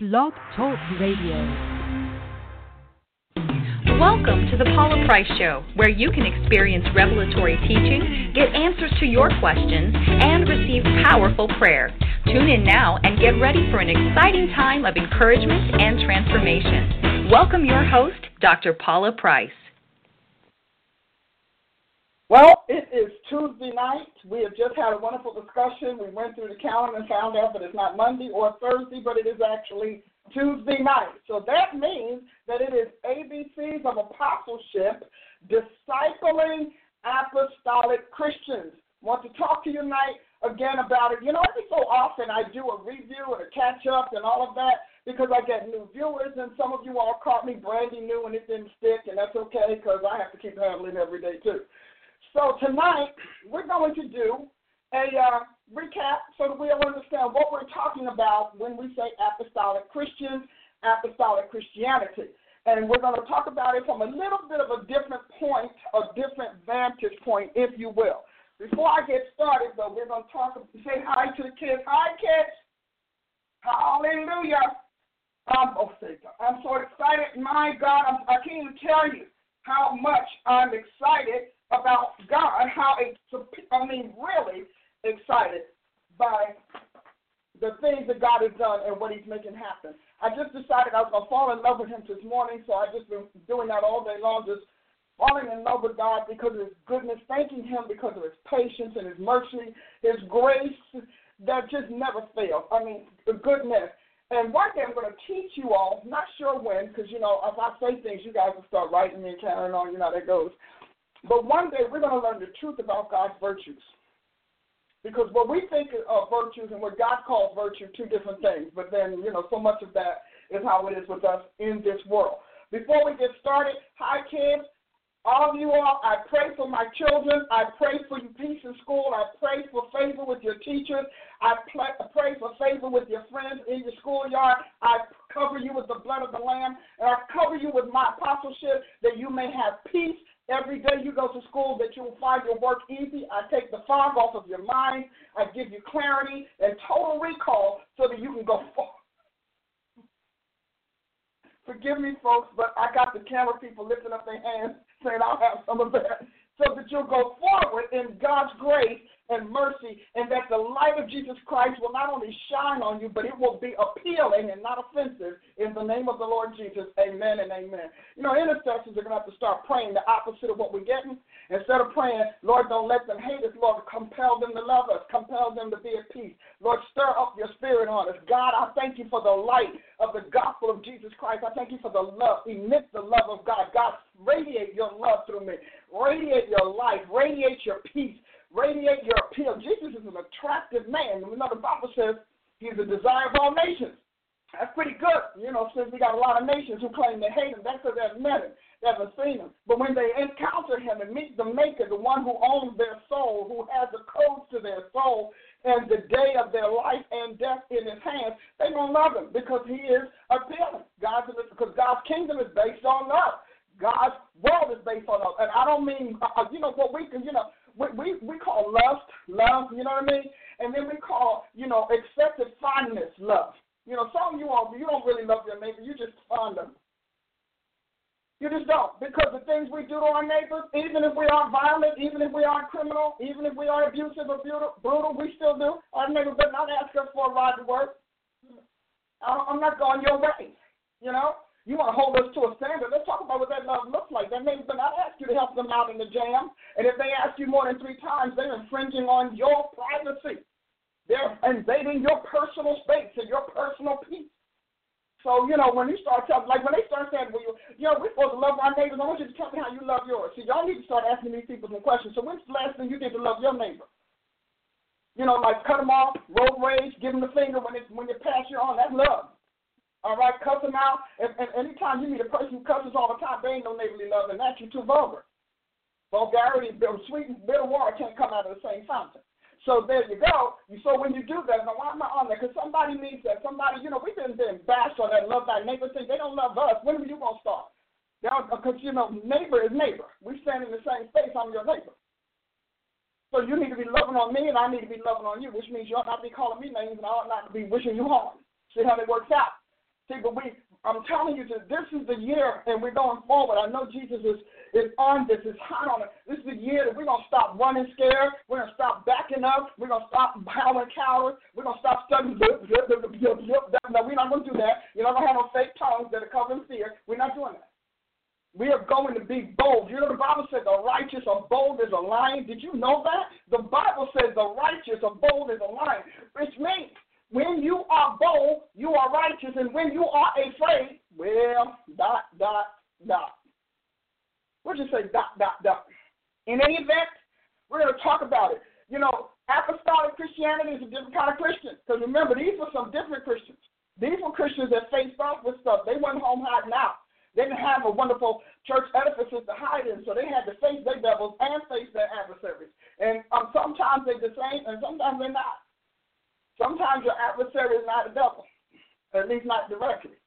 Blog Talk Radio. Welcome to the Paula Price Show, where you can experience revelatory teaching, get answers to your questions, and receive powerful prayer. Tune in now and get ready for an exciting time of encouragement and transformation. Welcome your host, Dr. Paula Price. Well, it is Tuesday night. We have just had a wonderful discussion. We went through the calendar and found out that it's not Monday or Thursday, but it is actually Tuesday night. So that means that it is ABCs of Apostleship, Discipling Apostolic Christians. Want to talk to you tonight again about it. You know, every so often I do a review and a catch up and all of that because I get new viewers, and some of you all caught me branding new and it didn't stick, and that's okay because I have to keep handling every day too. So tonight we're going to do a uh, recap so that we'll understand what we're talking about when we say apostolic Christians, apostolic Christianity. And we're going to talk about it from a little bit of a different point, a different vantage point, if you will. Before I get started, though, we're going to talk, say hi to the kids. Hi, kids. Hallelujah. Um, oh, I'm so excited. My God, I'm, I can't even tell you how much I'm excited about God, how I mean, really excited by the things that God has done and what He's making happen. I just decided I was going to fall in love with Him this morning, so I've just been doing that all day long, just falling in love with God because of His goodness, thanking Him because of His patience and His mercy, His grace that just never fails. I mean, the goodness. And one day I'm going to teach you all, not sure when, because, you know, if I say things, you guys will start writing me and carrying on, you know how that goes. But one day we're going to learn the truth about God's virtues. Because what we think of virtues and what God calls virtue, two different things. But then, you know, so much of that is how it is with us in this world. Before we get started, hi kids, all of you all, I pray for my children. I pray for you peace in school. I pray for favor with your teachers. I pray for favor with your friends in your schoolyard. I cover you with the blood of the Lamb. And I cover you with my apostleship that you may have peace Every day you go to school, that you will find your work easy. I take the fog off of your mind. I give you clarity and total recall so that you can go forward. Forgive me, folks, but I got the camera people lifting up their hands saying I'll have some of that so that you'll go forward in God's grace and mercy, and that the light of Jesus Christ will not only shine on you, but it will be appealing and not offensive in the name of the Lord Jesus. Amen and amen. You know, intercessors are going to have to start praying the opposite of what we're getting. Instead of praying, Lord, don't let them hate us, Lord, compel them to love us, compel them to be at peace. Lord, stir up your spirit on us. God, I thank you for the light of the gospel of Jesus Christ. I thank you for the love, emit the love of God. God, radiate your love through me, radiate your life, radiate your peace radiate your appeal. Jesus is an attractive man. We know the Bible says he's the desire of all nations. That's pretty good, you know, since we got a lot of nations who claim they hate him. That's because they haven't met him, they seen him. But when they encounter him and meet the Maker, the one who owns their soul, who has the codes to their soul, and the day of their life and death in his hands, they don't love him because he is appealing. God's because God's kingdom is based on love. God's world is based on love, and I don't mean uh, you know what we can you know we, we, call lust love, you know what I mean? And then we call, you know, excessive fondness love. You know, some you all, you don't really love your neighbor, you just fond them. You just don't. Because the things we do to our neighbors, even if we aren't violent, even if we aren't criminal, even if we are abusive or brutal, we still do. Our neighbor does not ask us for a ride to work. I'm not going your way, you know? You want to hold us to a standard. Let's talk about what that love looks like. That means they're not ask you to help them out in the jam. And if they ask you more than three times, they're infringing on your privacy. They're invading your personal space and your personal peace. So, you know, when you start telling, like when they start saying, well, you, know, we're supposed to love our neighbors, I want you to tell me how you love yours. See, y'all need to start asking these people some questions. So, when's the last thing you did to love your neighbor? You know, like cut them off, road rage, give them the finger when, it, when you pass you on. That's love. All right, cuss them out. And, and anytime you meet a person who cusses all the time, they ain't no neighborly love, and that's you too vulgar. Vulgarity, sweet and bitter water can't come out of the same fountain. So there you go. So when you do that, now why am I on there? Because somebody needs that. Somebody, you know, we've been, been bashed on that love thy neighbor thing. They don't love us. When are you going to start? Because, you know, neighbor is neighbor. We stand in the same space. I'm your neighbor. So you need to be loving on me, and I need to be loving on you, which means you ought not be calling me names, and I ought not be wishing you harm. See how it works out? See, but we, I'm telling you that this is the year, and we're going forward. I know Jesus is, is on this, is hot on it. This is the year that we're going to stop running scared. We're going to stop backing up. We're going to stop howling cowards. We're going to stop studying. No, we're not going to do that. You're not going to have no fake tongues that are covering fear. We're not doing that. We are going to be bold. You know, the Bible said the righteous are bold as a lion. Did you know that? The Bible says the righteous are bold as a lion, which means when you are bold, you are righteous, and when you are afraid, well, dot, dot, dot. We'll just say dot, dot, dot. In any event, we're going to talk about it. You know, apostolic Christianity is a different kind of Christian. Because remember, these were some different Christians. These were Christians that faced off with stuff. They went home hiding out. They didn't have a wonderful church edifices to hide in, so they had to face their devils and face their adversaries. And um, sometimes they're the same, and sometimes they're not. Sometimes your adversary is not a devil, at least not directly.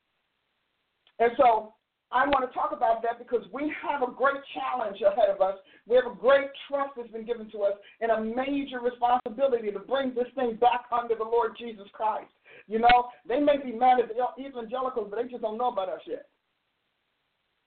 And so I want to talk about that because we have a great challenge ahead of us. We have a great trust that's been given to us and a major responsibility to bring this thing back under the Lord Jesus Christ. You know, they may be mad at the evangelicals, but they just don't know about us yet.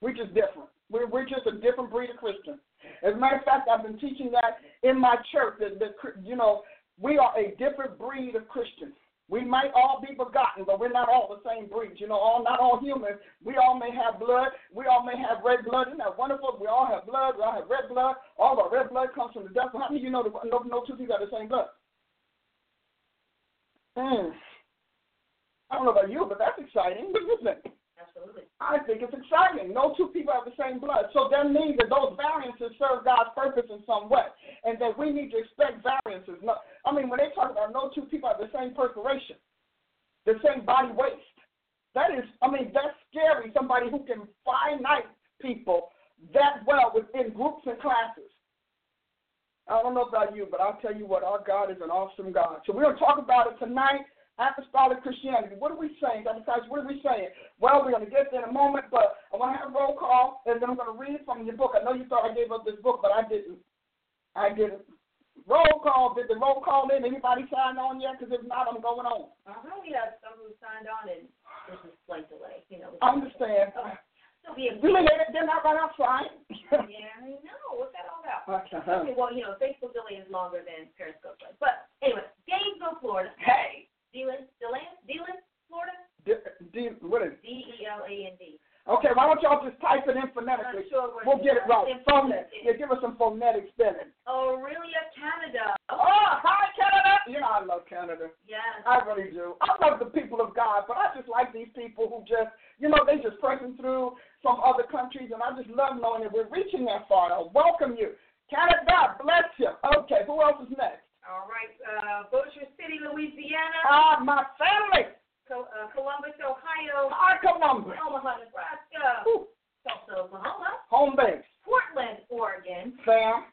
We're just different. We're, we're just a different breed of Christian. As a matter of fact, I've been teaching that in my church. That, that you know, we are a different breed of Christians. We might all be forgotten, but we're not all the same breed. You know, all not all humans. We all may have blood. We all may have red blood. Isn't that wonderful? We all have blood. We all have red blood. All the red blood comes from the devil. How many of you know the, no, no two people have the same blood? Mm. I don't know about you, but that's exciting. What do? Absolutely. I think it's exciting. No two people have the same blood. So that means that those variances serve God's purpose in some way. And that we need to expect variances. No, I mean, when they talk about no two people have the same perspiration, the same body waste, that is, I mean, that's scary. Somebody who can finite people that well within groups and classes. I don't know about you, but I'll tell you what, our God is an awesome God. So we're going to talk about it tonight apostolic Christianity. What are we saying, Dr. Price? What are we saying? Well, we're going to get there in a moment, but I want to have a roll call, and then I'm going to read from your book. I know you thought I gave up this book, but I didn't. I didn't. Roll call. Did the roll call in? Anybody signed on yet? Because if not, I'm going on. Uh-huh. We have some who signed on, and this is slight delay. You know. I understand. Okay. So a Really, they, they're not right outside. yeah, I know. What's that all about? Okay. Okay, well, you know, Facebook delay is longer than Periscope delay. But anyway, Gainesville, Florida. Hey. Deland, Deland, Deland, Florida. D, D, what is it? D E L A N D. Okay, why don't y'all just type it in phonetically? sure We'll get it right. Phonetic. Yeah, give us some phonetic spelling. Orillia, Canada. Oh, hi, Canada. You know I love Canada. Yes. I really do. I love the people of God, but I just like these people who just, you know, they just pressing through from other countries, and I just love knowing that we're reaching that far. I welcome you. Canada, bless you. Okay, who else is next? All right. Uh, Bossier City, Louisiana. Ah, my family. Co- uh, Columbus, Ohio. Hi, Columbus. Omaha, Nebraska. Ooh, Tulsa, Oklahoma. home base. Portland, Oregon. Sam,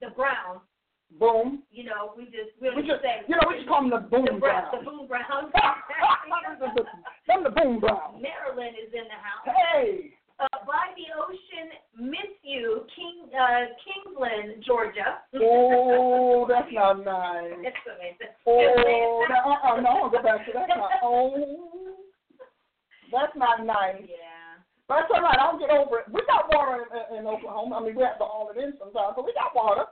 The Browns. boom. You know, we just we We just, say you know, we just call them the boom the, Brown, the. Boom Browns. Them the boom browns. Maryland is in the house. Hey. Uh, by the ocean, miss you, King uh, Kingsland, Georgia. Oh, that's not nice. It's amazing. Oh, that, uh-uh, no, I want go back to that. Not, oh, that's not nice. Yeah. But that's all right. I'll get over it. We got water in, in Oklahoma. I mean, we have to haul it in sometimes, but we got water.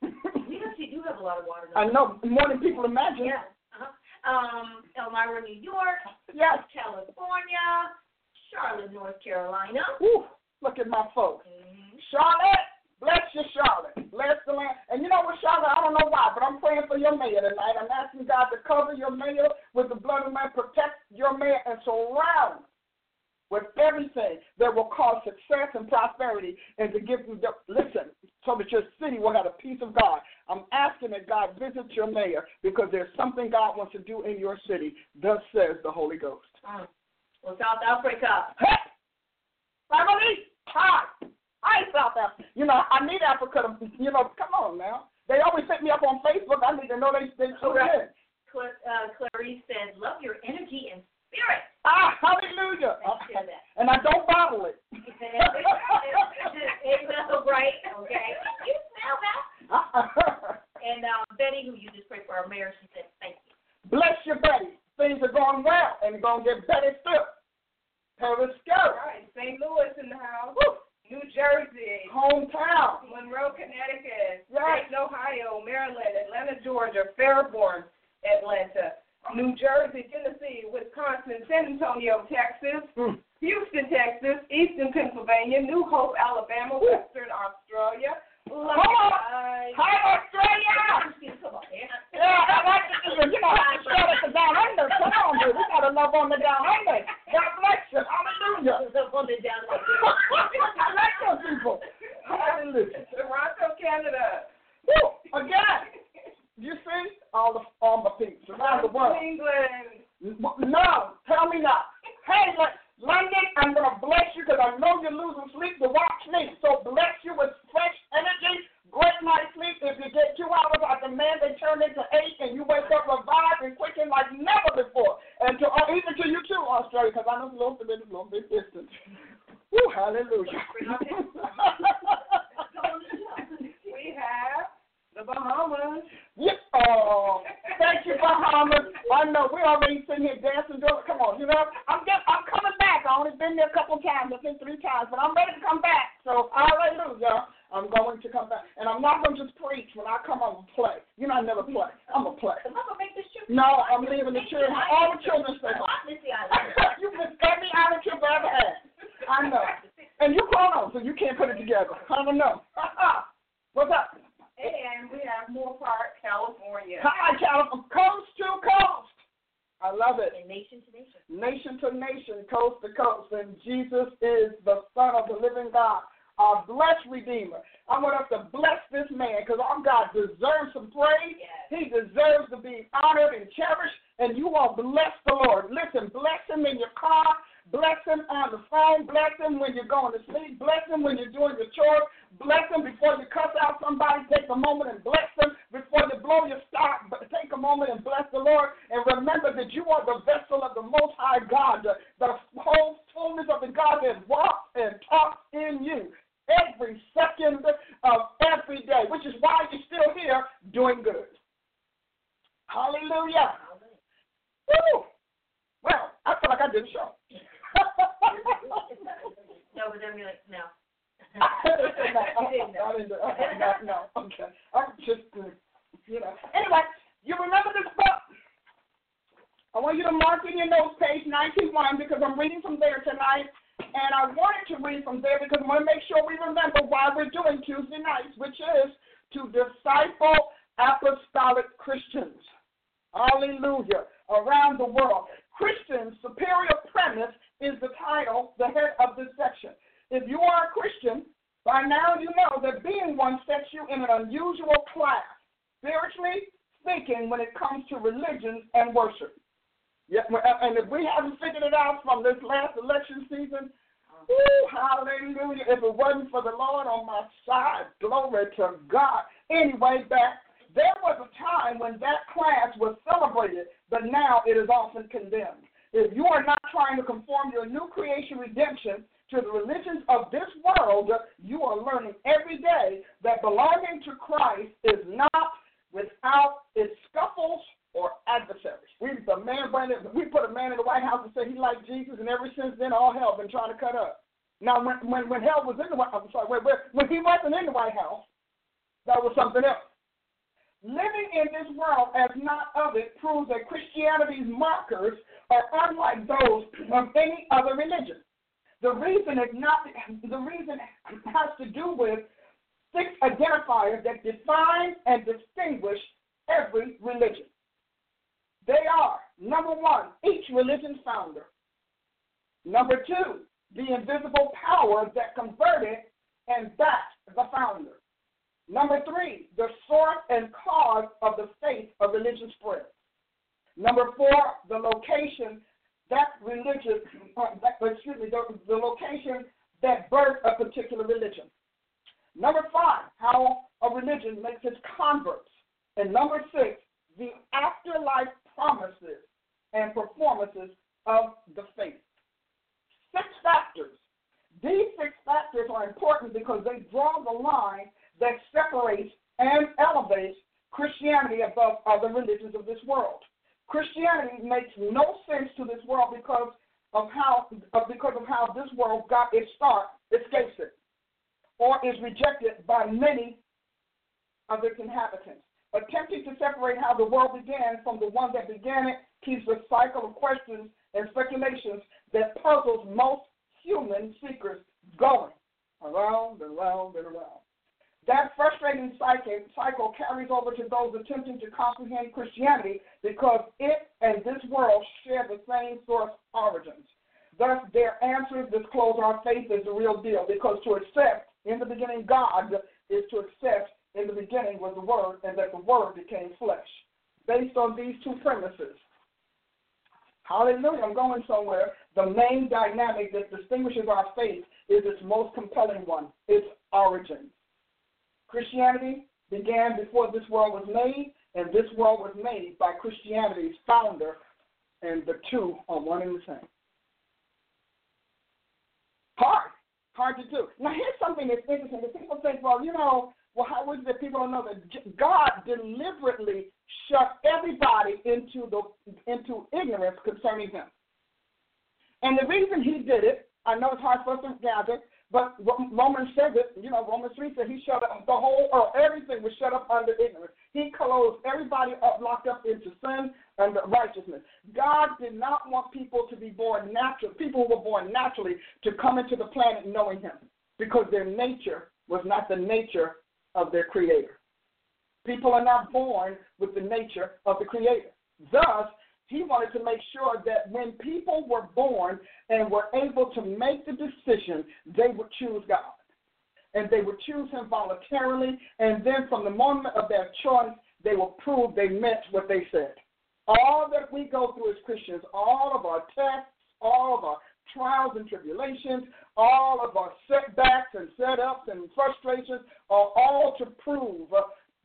We actually do have a lot of water. I know more than people imagine. Yeah. Uh-huh. Um, Elmira, New York, Yes. California, Charlotte, North Carolina. Look at my folks. Mm-hmm. Charlotte, bless you, Charlotte. Bless the land. And you know what, Charlotte? I don't know why, but I'm praying for your mayor tonight. I'm asking God to cover your mayor with the blood of man, protect your mayor, and surround with everything that will cause success and prosperity and to give you the listen so that your city will have the peace of God. I'm asking that God visit your mayor because there's something God wants to do in your city. Thus says the Holy Ghost. Mm. South Africa. Hey! Family! Hi! Hi, South Africa. You know, I need Africa to, you know, come on now. They always hit me up on Facebook. I need to know they, they tune in. Cl- uh, Clarice says, love your energy and spirit. Ah, hallelujah. That. And I don't bottle it. It's so right, okay. You smell that. And um, Betty, who you just prayed for our mayor, she said, thank you. Bless you, Betty. Things are going well and gonna get better still. Periscope. Right. St. Louis in the house. Woo. New Jersey. Hometown. Monroe, Connecticut. Right. Dayton, Ohio. Maryland. Atlanta, Georgia. Fairborn, Atlanta. New Jersey, Tennessee, Wisconsin, San Antonio, Texas, Mm. Houston, Texas, Eastern Pennsylvania, New Hope, Alabama, Western Australia. Come on. Hi, Australia. Come on, man. Yeah, I like to see you. You know how to shout at the down under. Come on, dude. We got to love on the down under. God bless you. Hallelujah. on the down I like those people. Hallelujah. Toronto, Canada. Woo. Again. You see? All the all my peeps around the world. England. No, tell me not. Hey, look, London, I'm going to bless you because I know you're losing sleep to watch me. So bless you with fresh energy, great night's sleep. If you get two hours, I demand they turn into eight and you wake up revived and quickened like never before. And to, uh, even to you too, Australia, because I know it's a little bit, a little bit distant. Woo, hallelujah. We have the Bahamas. Yeah. Oh, thank you, Bahamas. I know we're already 21 because I'm reading from there tonight. And I wanted to read from there because I want to make sure we remember why we're doing Tuesday nights, which is to disciple apostolic Christians. Hallelujah. Around the world. Christian Superior Premise is the title, the head of this section. If you are a Christian, by now you know that being one sets you in an unusual class, spiritually speaking, when it comes to religion and worship. Yeah, and if we haven't figured it out from this last election season, uh-huh. woo, hallelujah. If it wasn't for the Lord on my side, glory to God. Anyway, back there was a time when that class was celebrated, but now it is often condemned. If you are not trying to conform your new creation redemption to the religions of this world, you are learning every day that belonging to Christ is not without its scuffles or adversaries. We the man we put a man in the White House and said he liked Jesus, and ever since then all hell been trying to cut up. Now when when when hell was in the White House, I'm sorry, when, when he wasn't in the White House, that was something else. Living in this world as not of it proves that Christianity's markers are unlike those of any other religion. The reason is not the reason has to do with six identifiers that define and distinguish every religion. They are number one, each religion's founder. Number two, the invisible power that converted and backed the founder. Number three, the source and cause of the faith of religion spread. Number four, the location that religion, uh, that, excuse me, the, the location that birthed a particular religion. Number five, how a religion makes its converts. And number six, the afterlife promises and performances of the faith. Six factors. These six factors are important because they draw the line that separates and elevates Christianity above other religions of this world. Christianity makes no sense to this world because of how because of how world its start, escapes it, or is rejected by many of its inhabitants. Attempting to separate how the world began from the one that began it keeps a cycle of questions and speculations that puzzles most human seekers going around and around and around. That frustrating cycle carries over to those attempting to comprehend Christianity because it and this world share the same source origins. Thus, their answers disclose our faith as the real deal because to accept in the beginning God is to accept in the beginning was the Word and that the Word became flesh. Based on these two premises, hallelujah, I'm going somewhere. The main dynamic that distinguishes our faith is its most compelling one its origin. Christianity began before this world was made, and this world was made by Christianity's founder, and the two are one and the same. Hard, hard to do. Now, here's something that's interesting. That people think, well, you know, well, how is it that people don't know that God deliberately shut everybody into the into ignorance concerning Him? And the reason He did it, I know it's hard for us to gather, but Romans says it, you know, Romans 3 said he shut up the whole earth, everything was shut up under ignorance. He closed everybody up, locked up into sin and righteousness. God did not want people to be born natural, people who were born naturally, to come into the planet knowing him because their nature was not the nature of their creator. People are not born with the nature of the creator. Thus, he wanted to make sure that when people were born and were able to make the decision, they would choose God. And they would choose Him voluntarily. And then from the moment of their choice, they will prove they meant what they said. All that we go through as Christians, all of our tests, all of our trials and tribulations, all of our setbacks and setups and frustrations are all to prove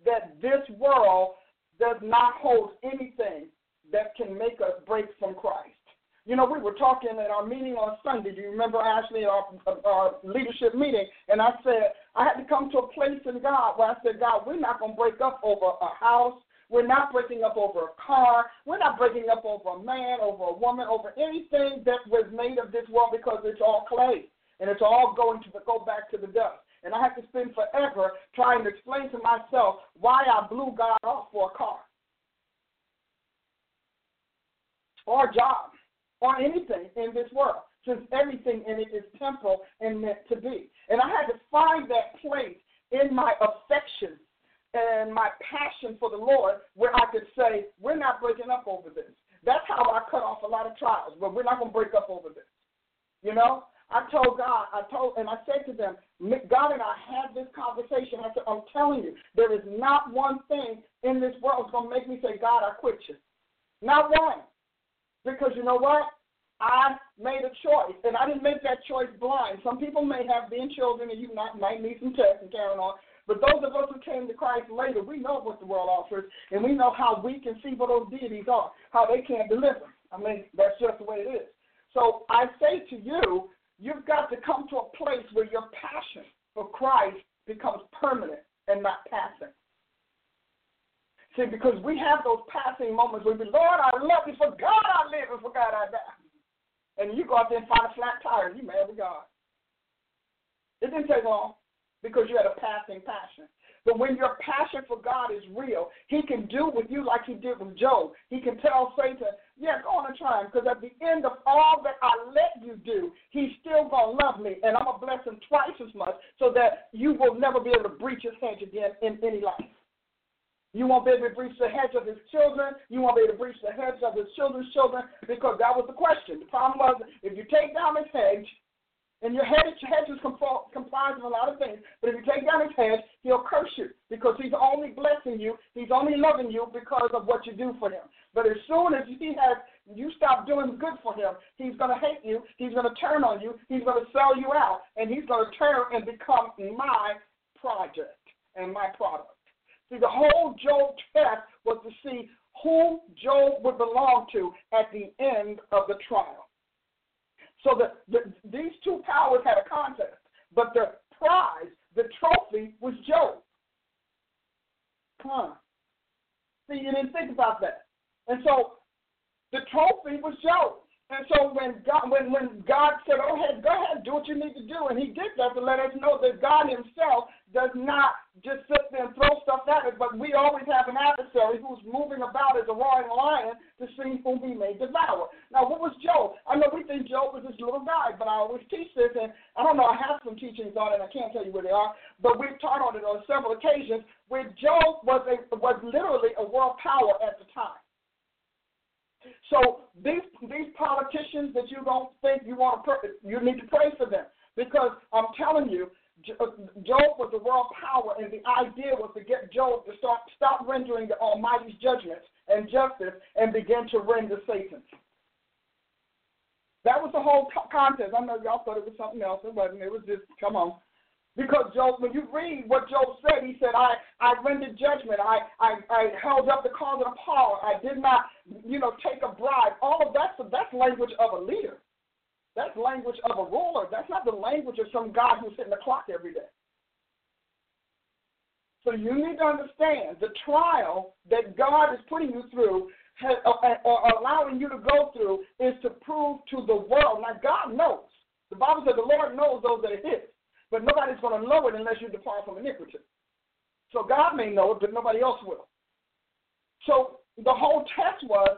that this world does not hold anything that can make us break from Christ. You know, we were talking at our meeting on Sunday. Do you remember, Ashley, our, our leadership meeting? And I said, I had to come to a place in God where I said, God, we're not going to break up over a house. We're not breaking up over a car. We're not breaking up over a man, over a woman, over anything that was made of this world because it's all clay and it's all going to go back to the dust. And I have to spend forever trying to explain to myself why I blew God off for a car. or a job or anything in this world, since everything in it is temporal and meant to be. And I had to find that place in my affection and my passion for the Lord where I could say, we're not breaking up over this. That's how I cut off a lot of trials, but we're not going to break up over this. You know? I told God, I told, and I said to them, God and I had this conversation. I said, I'm telling you, there is not one thing in this world that's going to make me say, God, I quit you. Not one. Because you know what? I made a choice, and I didn't make that choice blind. Some people may have been children, and you might, might need some tests and carrying on. But those of us who came to Christ later, we know what the world offers, and we know how we can see what those deities are, how they can't deliver. I mean, that's just the way it is. So I say to you, you've got to come to a place where your passion for Christ becomes permanent and not passing. See, because we have those passing moments where we, Lord, I love you. For God I live and for God I die. And you go out there and find a flat tire and you mad with God. It didn't take long because you had a passing passion. But when your passion for God is real, He can do with you like He did with Job. He can tell Satan, yeah, go on and try him, because at the end of all that I let you do, He's still going to love me, and I'm going to bless Him twice as much so that you will never be able to breach His hedge again in any life. You won't be able to breach the hedge of his children. You won't be able to breach the hedge of his children's children because that was the question. The problem was if you take down his hedge, and your hedge, hedge is comprised of a lot of things, but if you take down his hedge, he'll curse you because he's only blessing you. He's only loving you because of what you do for him. But as soon as he has you stop doing good for him, he's going to hate you. He's going to turn on you. He's going to sell you out, and he's going to turn and become my project and my product. See, the whole Job test was to see who Job would belong to at the end of the trial. So the, the, these two powers had a contest, but the prize, the trophy, was Job. Huh. See, you didn't think about that. And so The trophy was Job. And so when God, when when God said, "Oh, hey, go ahead, do what you need to do," and He did that to let us know that God Himself does not just sit there and throw stuff at us, but we always have an adversary who's moving about as a roaring lion to see whom He may devour. Now, what was Job? I know we think Job was this little guy, but I always teach this, and I don't know. I have some teachings on it. I can't tell you where they are, but we've taught on it on several occasions. Where Job was a was literally a world power at the time. So these these politicians that you don't think you want to pray, you need to pray for them because I'm telling you, Job was the world power, and the idea was to get Job to start stop rendering the Almighty's judgments and justice and begin to render Satan's. That was the whole contest. I know y'all thought it was something else. It wasn't. It was just come on. Because Job, when you read what Job said, he said, I, I rendered judgment. I, I, I held up the cause of the power. I did not, you know, take a bribe. All of that's, that's language of a leader. That's language of a ruler. That's not the language of some guy who's hitting the clock every day. So you need to understand the trial that God is putting you through or uh, uh, uh, allowing you to go through is to prove to the world. Now, God knows. The Bible says the Lord knows those that are his. But nobody's going to know it unless you depart from iniquity. So God may know it, but nobody else will. So the whole test was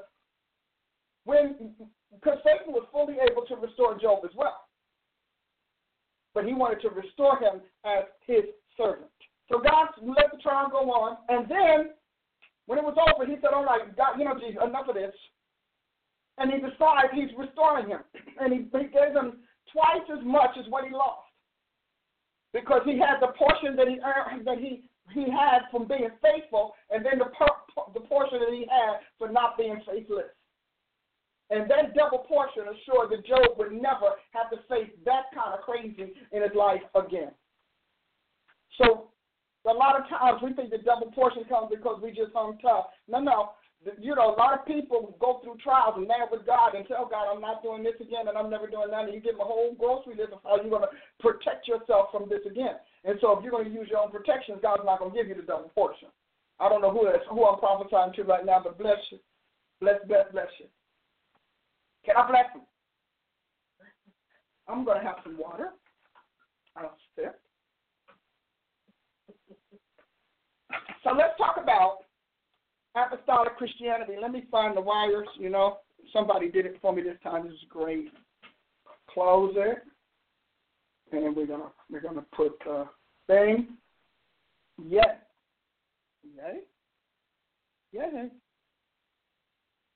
when, because Satan was fully able to restore Job as well. But he wanted to restore him as his servant. So God let the trial go on, and then when it was over, he said, All right, God, you know, Jesus, enough of this. And he decides he's restoring him. And he, he gave him twice as much as what he lost because he had the portion that he earned, that he he had from being faithful, and then the the portion that he had for not being faithless. And that double portion assured that Job would never have to face that kind of crazy in his life again. So a lot of times we think the double portion comes because we just hung tough. No, no you know, a lot of people go through trials and man with God and tell oh, God, I'm not doing this again and I'm never doing that. And you give them a whole grocery list of how you're going to protect yourself from this again. And so if you're going to use your own protections, God's not going to give you the double portion. I don't know who that's, who I'm prophesying to right now, but bless you. Bless, bless, bless you. Can I bless you? I'm going to have some water. I'll sip. So let's talk about apostolic Christianity. Let me find the wires, you know. Somebody did it for me this time. This is great. Close it. And we're gonna we're gonna put uh thing. Yes. Yay. Yay.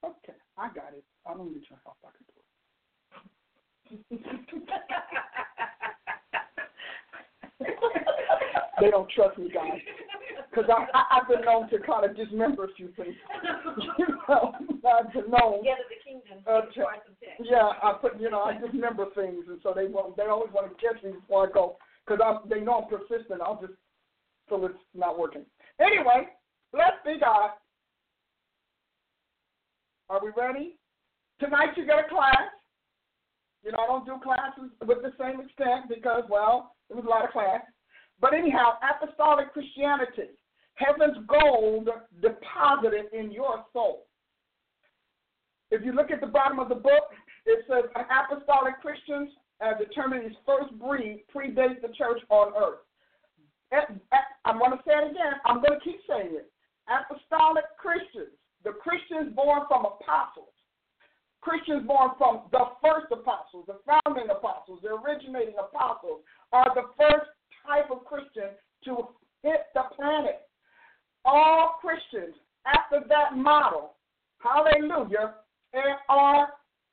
Okay, I got it. I don't need your help. I can do it. they don't trust me, guys because I, I I've been known to kind of dismember a few things. you know, I've been known. Get the kingdom. Uh, to, yeah, I put you know I dismember things, and so they want they always want to catch me before I go because I they know I'm persistent. I'll just so it's not working. Anyway, let's be God. Are we ready? Tonight you get a class. You know, I don't do classes with the same extent because, well, it was a lot of class. But anyhow, apostolic Christianity heaven's gold deposited in your soul. If you look at the bottom of the book, it says apostolic Christians, as determined as first breed, predates the church on earth. I'm going to say it again. I'm going to keep saying it. Apostolic Christians, the Christians born from apostles, Christians born from the first apostles, the founding apostles, the originating apostles, are the first type of Christian to hit the planet all Christians after that model, hallelujah, and are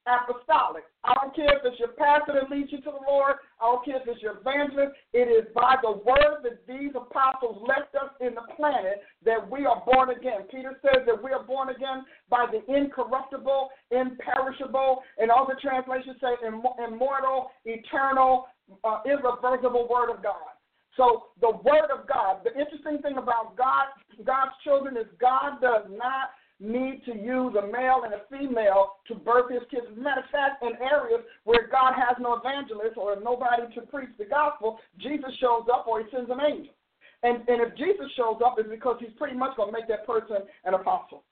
apostolic. I don't care if it's your pastor that leads you to the Lord. I don't care if it's your evangelist. It is by the word that these apostles left us in the planet that we are born again. Peter says that we are born again by the incorruptible, imperishable, and all the translations say immortal, eternal, uh, irreversible word of God. So the word of God, the interesting thing about God, God's children is God does not need to use a male and a female to birth his kids. As a matter of fact, in areas where God has no evangelist or nobody to preach the gospel, Jesus shows up or he sends an angel. And, and if Jesus shows up, it's because he's pretty much going to make that person an apostle.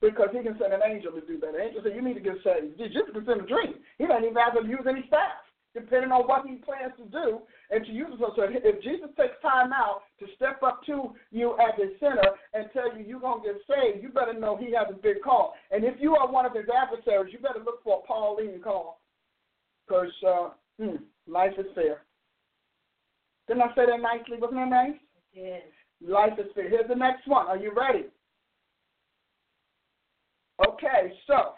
because he can send an angel to do that. The angel said, You need to get saved. Jesus can send a dream. He doesn't even have to use any staff, depending on what he plans to do and to use it. So if Jesus takes time out to step up to you as a sinner and tell you you're going to get saved, you better know he has a big call. And if you are one of his adversaries, you better look for a Pauline call because uh, hmm, life is fair. Didn't I say that nicely? Wasn't that nice? Yes. Life is fair. Here's the next one. Are you ready? Okay, so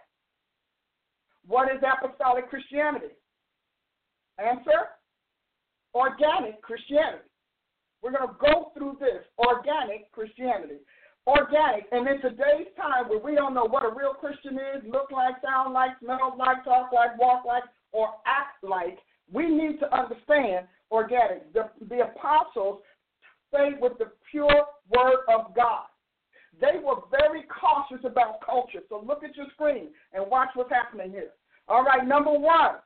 what is apostolic Christianity? Answer organic Christianity. We're going to go through this organic Christianity. Organic, and in today's time where we don't know what a real Christian is, look like, sound like, smell like, talk like, walk like, or act like, we need to understand organic. The, the apostles stayed with the pure word of God. They were very cautious about culture. So look at your screen and watch what's happening here. All right, number one,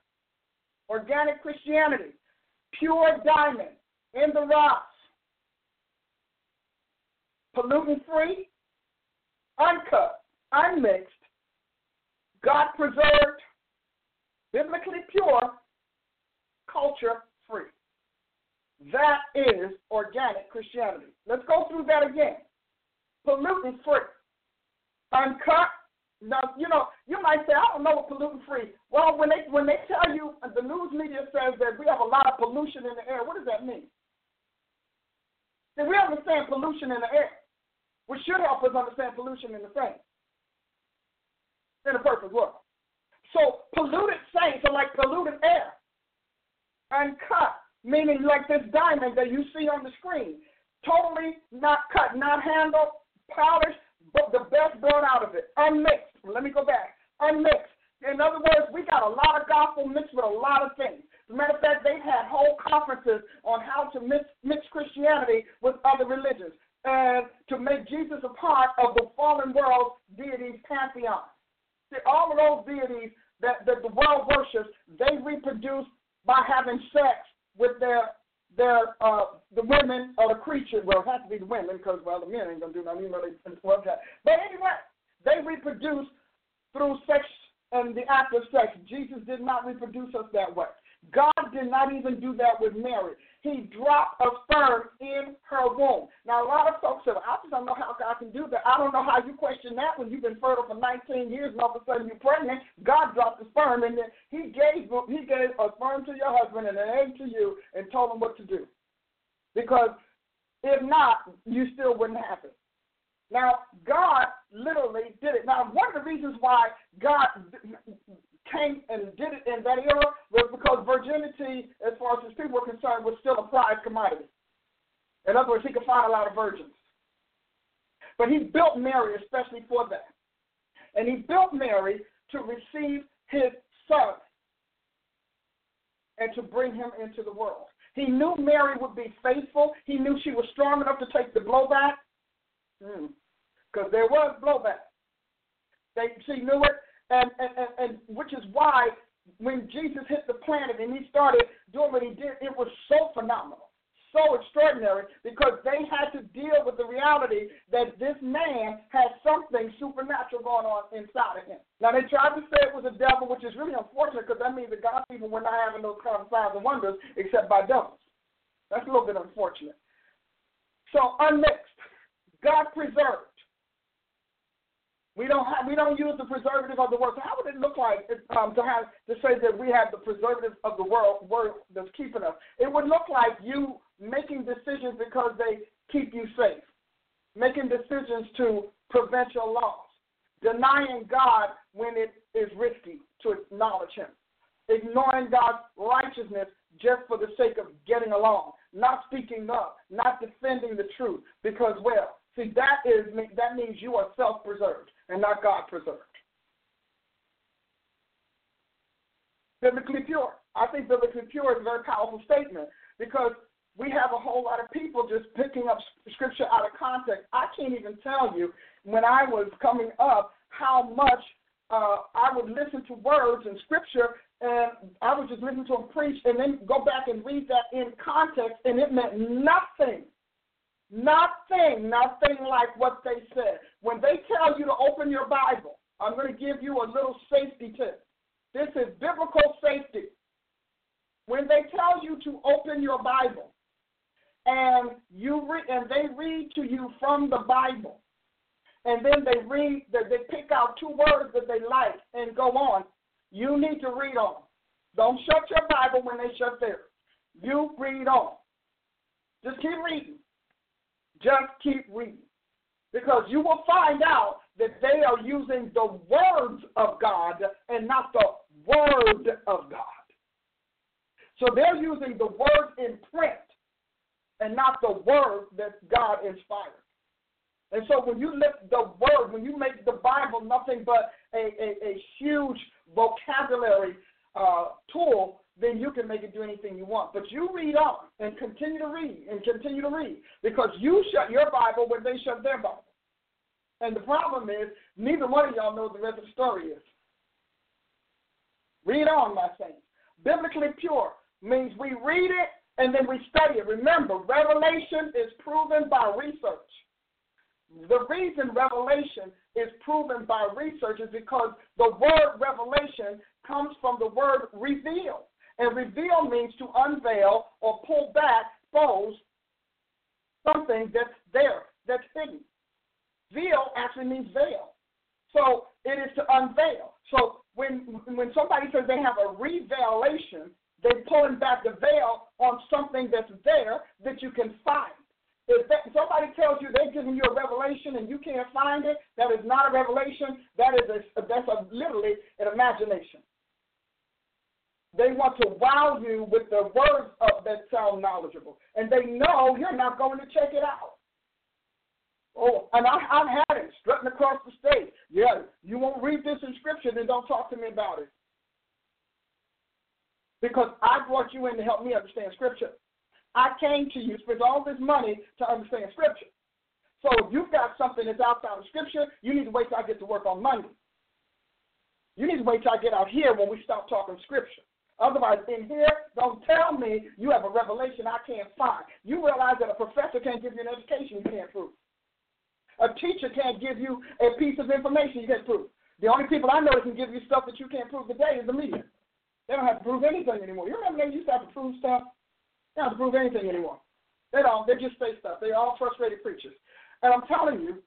organic Christianity, pure diamond in the rocks, pollutant free, uncut, unmixed, God preserved, biblically pure, culture free. That is organic Christianity. Let's go through that again pollutant free. Uncut. Now, you know, you might say, I don't know what pollutant free. Well, when they when they tell you the news media says that we have a lot of pollution in the air, what does that mean? Then we understand pollution in the air, which should help us understand pollution in the same. In a perfect world. So polluted saints are like polluted air. Uncut, meaning like this diamond that you see on the screen. Totally not cut, not handled, polished, but the best brought out of it, unmixed. Let me go back. Unmixed. In other words, we got a lot of gospel mixed with a lot of things. As a matter of fact, they've had whole conferences on how to mix, mix Christianity with other religions and to make Jesus a part of the fallen world deities pantheon. See, all of those deities that, that the world worships, they reproduce by having sex with their they're uh, the women or the creature. Well, it has to be the women because well, the men ain't gonna do nothing. Even though they well, but anyway, they reproduce through sex and the act of sex. Jesus did not reproduce us that way. God did not even do that with Mary. He dropped a sperm in her womb. Now, a lot of folks say, well, I just don't know how God can do that. I don't know how you question that when you've been fertile for 19 years and all of a sudden you're pregnant. God dropped the sperm and then He gave He gave a sperm to your husband and an egg to you and told him what to do. Because if not, you still wouldn't it. Now, God literally did it. Now, one of the reasons why God came and did it in that era was because virginity, as far as his people were concerned, was still a prized commodity. In other words, he could find a lot of virgins. But he built Mary especially for that. And he built Mary to receive his son and to bring him into the world. He knew Mary would be faithful. He knew she was strong enough to take the blowback. Because hmm. there was blowback. They, she knew it, and, and, and, and which is why when Jesus hit the planet and he started doing what he did, it was so phenomenal, so extraordinary, because they had to deal with the reality that this man had something supernatural going on inside of him. Now, they tried to say it was a devil, which is really unfortunate because that means that God's people were not having those kind of signs and wonders except by devils. That's a little bit unfortunate. So, unmixed, God preserved. We don't have, we don't use the preservative of the world. So how would it look like if, um, to have to say that we have the preservative of the world that's keeping us? It would look like you making decisions because they keep you safe, making decisions to prevent your loss, denying God when it is risky to acknowledge Him, ignoring God's righteousness just for the sake of getting along, not speaking up, not defending the truth. Because well, see that is that means you are self-preserved and not God preserved. Biblically pure. I think biblically pure is a very powerful statement because we have a whole lot of people just picking up scripture out of context. I can't even tell you when I was coming up how much uh, I would listen to words in scripture and I would just listen to them preach and then go back and read that in context and it meant nothing Nothing, nothing like what they said. When they tell you to open your Bible, I'm going to give you a little safety tip. This is biblical safety. When they tell you to open your Bible and you re- and they read to you from the Bible, and then they read that they pick out two words that they like and go on, you need to read on. Don't shut your Bible when they shut theirs. You read on. Just keep reading. Just keep reading. Because you will find out that they are using the words of God and not the word of God. So they're using the word in print and not the word that God inspired. And so when you lift the word, when you make the Bible nothing but a, a, a huge vocabulary uh, tool, then you can make it do anything you want. But you read on and continue to read and continue to read because you shut your Bible when they shut their Bible. And the problem is, neither one of y'all knows the rest of the story is. Read on, my saints. Biblically pure means we read it and then we study it. Remember, revelation is proven by research. The reason revelation is proven by research is because the word revelation comes from the word reveal. And reveal means to unveil or pull back, expose something that's there, that's hidden. Veil actually means veil. So it is to unveil. So when when somebody says they have a revelation, they're pulling back the veil on something that's there that you can find. If that, somebody tells you they're giving you a revelation and you can't find it, that is not a revelation. That is a, that's a, literally an imagination. They want to wow you with the words that sound knowledgeable, and they know you're not going to check it out. Oh, and I, I've had it strutting across the state. Yeah, you won't read this inscription and don't talk to me about it. Because I brought you in to help me understand Scripture. I came to you, spent all this money to understand Scripture. So if you've got something that's outside of Scripture, you need to wait till I get to work on Monday. You need to wait till I get out here when we stop talking Scripture. Otherwise, in here, don't tell me you have a revelation I can't find. You realize that a professor can't give you an education you can't prove. A teacher can't give you a piece of information you can't prove. The only people I know that can give you stuff that you can't prove today is the media. They don't have to prove anything anymore. You remember they used to have to prove stuff? They don't have to prove anything anymore. They don't. They just say stuff. They're all frustrated preachers. And I'm telling you,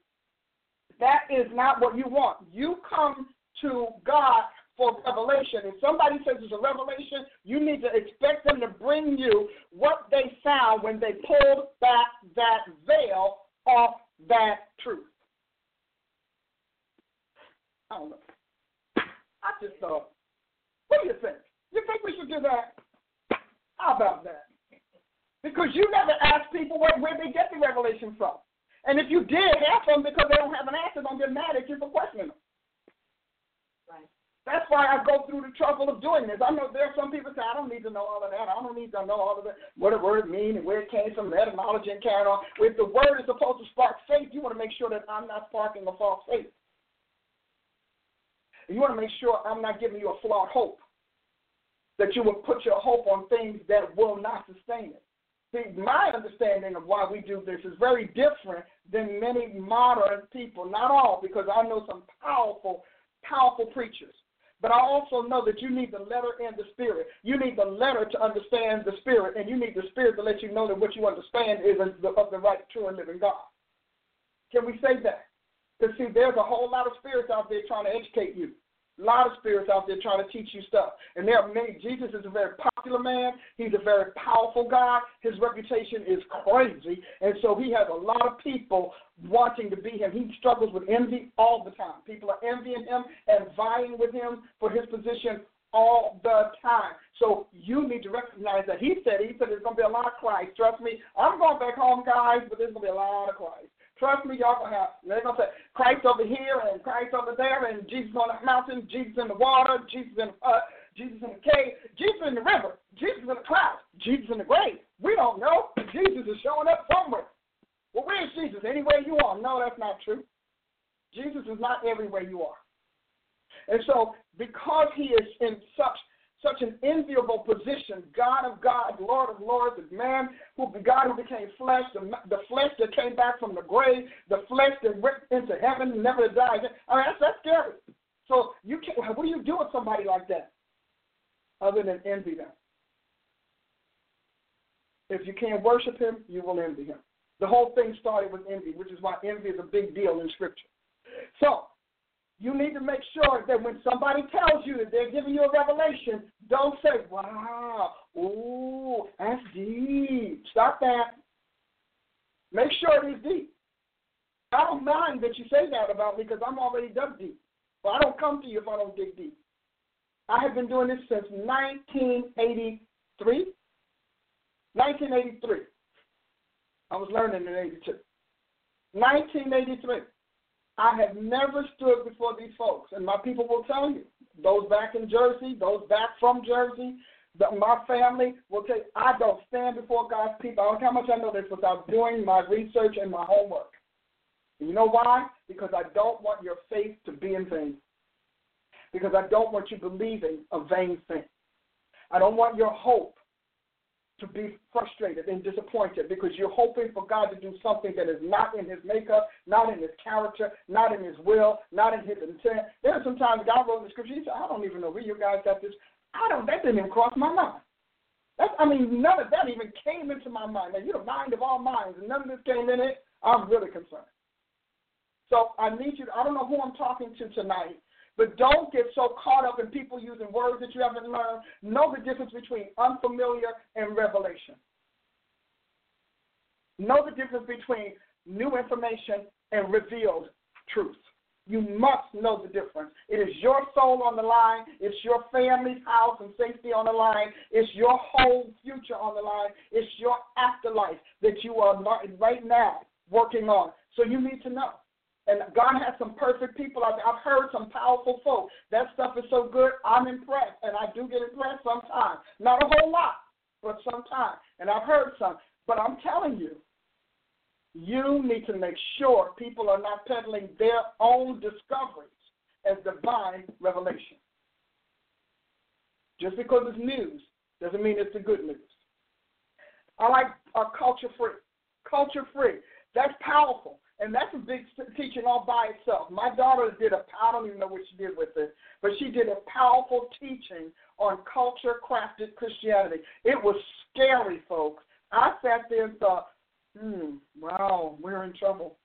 that is not what you want. You come to God for revelation. If somebody says it's a revelation, you need to expect them to bring you what they found when they pulled back that veil off that truth. I don't know. I just thought, what do you think? You think we should do that? How about that? Because you never ask people where, where they get the revelation from. And if you did, ask them because they don't have an answer, don't get mad at you for questioning them. That's why I go through the trouble of doing this. I know there are some people say, I don't need to know all of that. I don't need to know all of that, what the word means and where it came from, etymology and carrying on. If the word is supposed to spark faith, you want to make sure that I'm not sparking a false faith. You want to make sure I'm not giving you a flawed hope. That you will put your hope on things that will not sustain it. See, my understanding of why we do this is very different than many modern people. Not all, because I know some powerful, powerful preachers. But I also know that you need the letter and the spirit. You need the letter to understand the spirit, and you need the spirit to let you know that what you understand is of the right, true, and living God. Can we say that? Because, see, there's a whole lot of spirits out there trying to educate you. A lot of spirits out there trying to teach you stuff. And there are many. Jesus is a very popular man. He's a very powerful guy. His reputation is crazy. And so he has a lot of people wanting to be him. He struggles with envy all the time. People are envying him and vying with him for his position all the time. So you need to recognize that. He said, he said there's going to be a lot of Christ. Trust me. I'm going back home, guys, but there's going to be a lot of Christ. Trust me, y'all gonna have. They're gonna say Christ over here and Christ over there, and Jesus on the mountain, Jesus in the water, Jesus in the hut, Jesus in the cave, Jesus in the river, Jesus in the cloud, Jesus in the grave. We don't know. Jesus is showing up somewhere. Jesus? Anywhere you are? No, that's not true. Jesus is not everywhere you are. And so, because he is in such such an enviable position, God of God, Lord of Lords, the man who God who became flesh, the, the flesh that came back from the grave, the flesh that went into heaven and never died. I mean, that's, that's scary. So you can't. What do you do with somebody like that, other than envy them? If you can't worship him, you will envy him. The whole thing started with envy, which is why envy is a big deal in Scripture. So you need to make sure that when somebody tells you that they're giving you a revelation, don't say, wow, ooh, that's deep. Stop that. Make sure it is deep. I don't mind that you say that about me because I'm already dug deep. But I don't come to you if I don't dig deep. I have been doing this since 1983. 1983. I was learning in 82. 1983. I have never stood before these folks, and my people will tell you. Those back in Jersey, those back from Jersey, the, my family will tell you, I don't stand before God's people. I don't care how much I know this without doing my research and my homework. And you know why? Because I don't want your faith to be in vain. Because I don't want you believing a vain thing. I don't want your hope to be frustrated and disappointed because you're hoping for God to do something that is not in his makeup, not in his character, not in his will, not in his intent. There are sometimes God wrote the scripture, he said, I don't even know where you guys got this. I don't that didn't even cross my mind. That's I mean, none of that even came into my mind. Now you're the mind of all minds, and none of this came in it. I'm really concerned. So I need you to, I don't know who I'm talking to tonight, but don't get so caught up in people using words that you haven't learned. Know the difference between unfamiliar and revelation. Know the difference between new information and revealed truth. You must know the difference. It is your soul on the line. It's your family's house and safety on the line. It's your whole future on the line. It's your afterlife that you are right now working on. So you need to know. And God has some perfect people out there. I've heard some powerful folks. That stuff is so good, I'm impressed. And I do get impressed sometimes. Not a whole lot, but sometimes. And I've heard some. But I'm telling you, you need to make sure people are not peddling their own discoveries as divine revelation. Just because it's news doesn't mean it's the good news. I like uh, culture free. Culture free. That's powerful. And that's a big teaching all by itself. My daughter did a, I don't even know what she did with it, but she did a powerful teaching on culture crafted Christianity. It was scary, folks. I sat there and thought, hmm, wow, we're in trouble.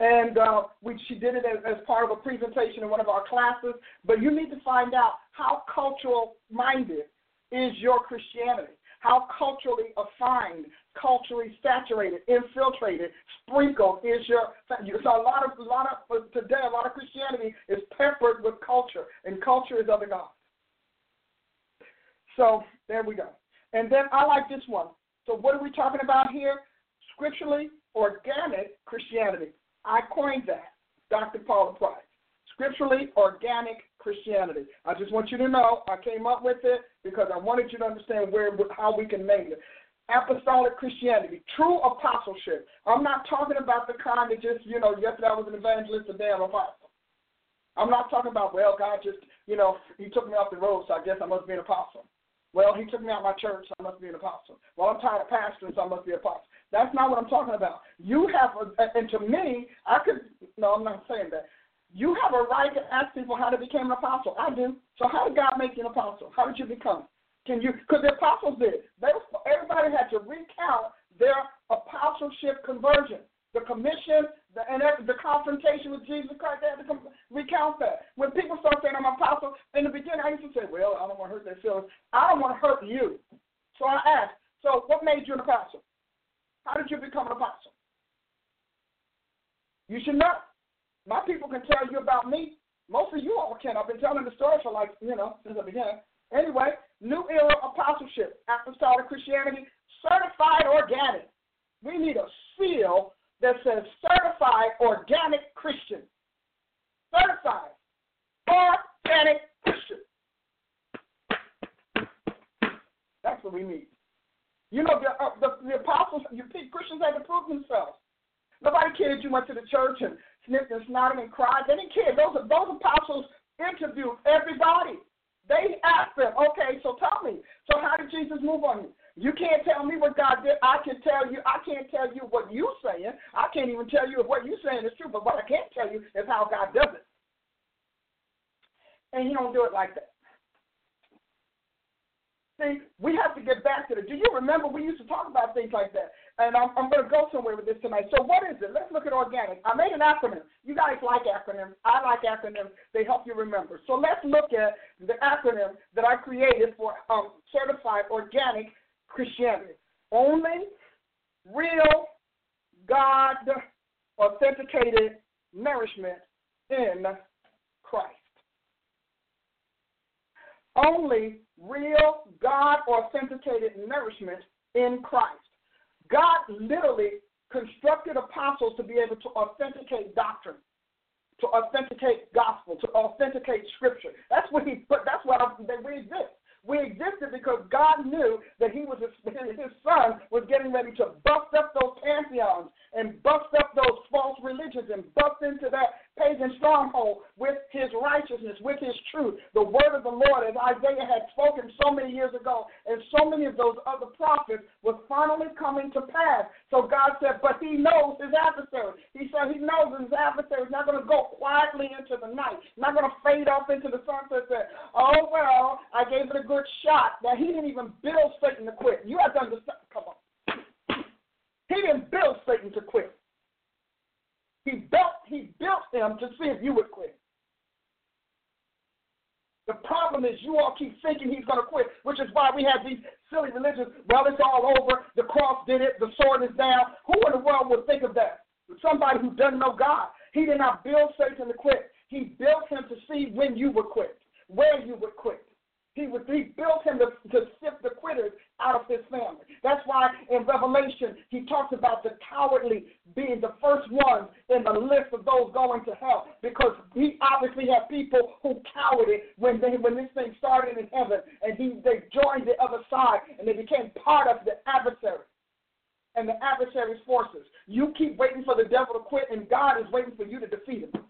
And uh, we, she did it as, as part of a presentation in one of our classes. But you need to find out how cultural minded is your Christianity how culturally affined, culturally saturated, infiltrated, sprinkled is your. So a lot of, a lot of today, a lot of Christianity is peppered with culture, and culture is other gods. So there we go. And then I like this one. So what are we talking about here? Scripturally organic Christianity. I coined that, Dr. Paula Price. Scripturally organic Christianity. I just want you to know I came up with it because I wanted you to understand where how we can name it. Apostolic Christianity, true apostleship. I'm not talking about the kind that just, you know, yesterday I was an evangelist, a damn apostle. I'm not talking about, well, God just, you know, He took me off the road, so I guess I must be an apostle. Well, He took me out of my church, so I must be an apostle. Well, I'm tired of pastoring, so I must be an apostle. That's not what I'm talking about. You have, a, and to me, I could, no, I'm not saying that. You have a right to ask people how to become an apostle. I do. So how did God make you an apostle? How did you become? Can you? Because the apostles did. They, everybody had to recount their apostleship conversion, the commission, the, and the confrontation with Jesus Christ. They had to recount that. When people start saying I'm an apostle, in the beginning I used to say, well, I don't want to hurt their feelings. I don't want to hurt you. So I asked, so what made you an apostle? How did you become an apostle? You should know. My people can tell you about me. Most of you all can. I've been telling the story for like, you know, since I began. Anyway, New Era Apostleship, Apostolic Christianity, certified organic. We need a seal that says certified organic Christian. Certified organic Christian. That's what we need. You know, the, uh, the, the apostles, you Christians had to prove themselves. Nobody cared you went to the church and sniffed and snotted and cried. They didn't care. Those, those apostles interviewed everybody. They asked them, okay, so tell me, so how did Jesus move on you? You can't tell me what God did. I can tell you. I can't tell you what you're saying. I can't even tell you if what you're saying is true. But what I can tell you is how God does it. And He don't do it like that. See, we have to get back to the. Do you remember we used to talk about things like that? And I'm, I'm going to go somewhere with this tonight. So, what is it? Let's look at organic. I made an acronym. You guys like acronyms. I like acronyms. They help you remember. So, let's look at the acronym that I created for um, certified organic Christianity. Only real God authenticated nourishment in Christ. Only real God authenticated nourishment in Christ. God literally constructed apostles to be able to authenticate doctrine, to authenticate gospel, to authenticate scripture. That's what he put. That's that we exist. We existed because God knew that He was his Son was getting ready to bust up those pantheons and bust up those false religions and bust into that pagan stronghold with His righteousness, with His truth. The word of the Lord, as Isaiah had spoken so many years ago, and so many of those other prophets, was finally coming to pass. So God said, but He knows His adversary. He said He knows His adversary is not going to go quietly into the night, not going to fade off into the sunset. Say, oh well, I gave it a good shot that he didn't even build Satan to quit. You have to understand. Come on. He didn't build Satan to quit. He built he built him to see if you would quit. The problem is you all keep thinking he's going to quit, which is why we have these silly religions. Well, it's all over. The cross did it. The sword is down. Who in the world would think of that? Somebody who doesn't know God. He did not build Satan to quit. He built him to see when you would quit, where you would quit. He, was, he built him to, to sift the quitters out of his family. That's why in Revelation he talks about the cowardly being the first ones in the list of those going to hell because he obviously had people who cowered when they when this thing started in heaven and he they joined the other side and they became part of the adversary and the adversary's forces. You keep waiting for the devil to quit and God is waiting for you to defeat him.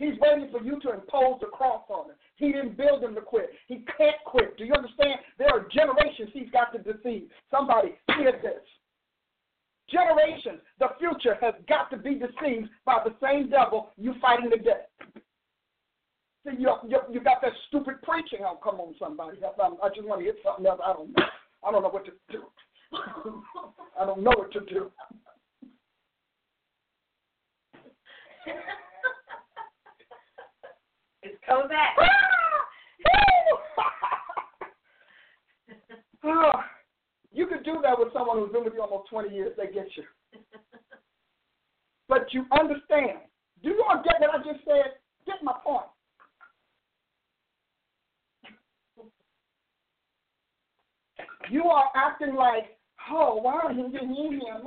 He's waiting for you to impose the cross on him. He didn't build him to quit. He can't quit. Do you understand? There are generations he's got to deceive. Somebody hear this. Generations, the future has got to be deceived by the same devil you fighting today. See, you, you, you got that stupid preaching. Oh, come on, somebody. I, um, I just want to hit something else. I don't know. I don't know what to do. I don't know what to do. It's back. oh, ah! ah! you could do that with someone who's been with you almost 20 years. They get you. but you understand. Do you all get what I just said? Get my point. You are acting like, oh, wow, he's in here.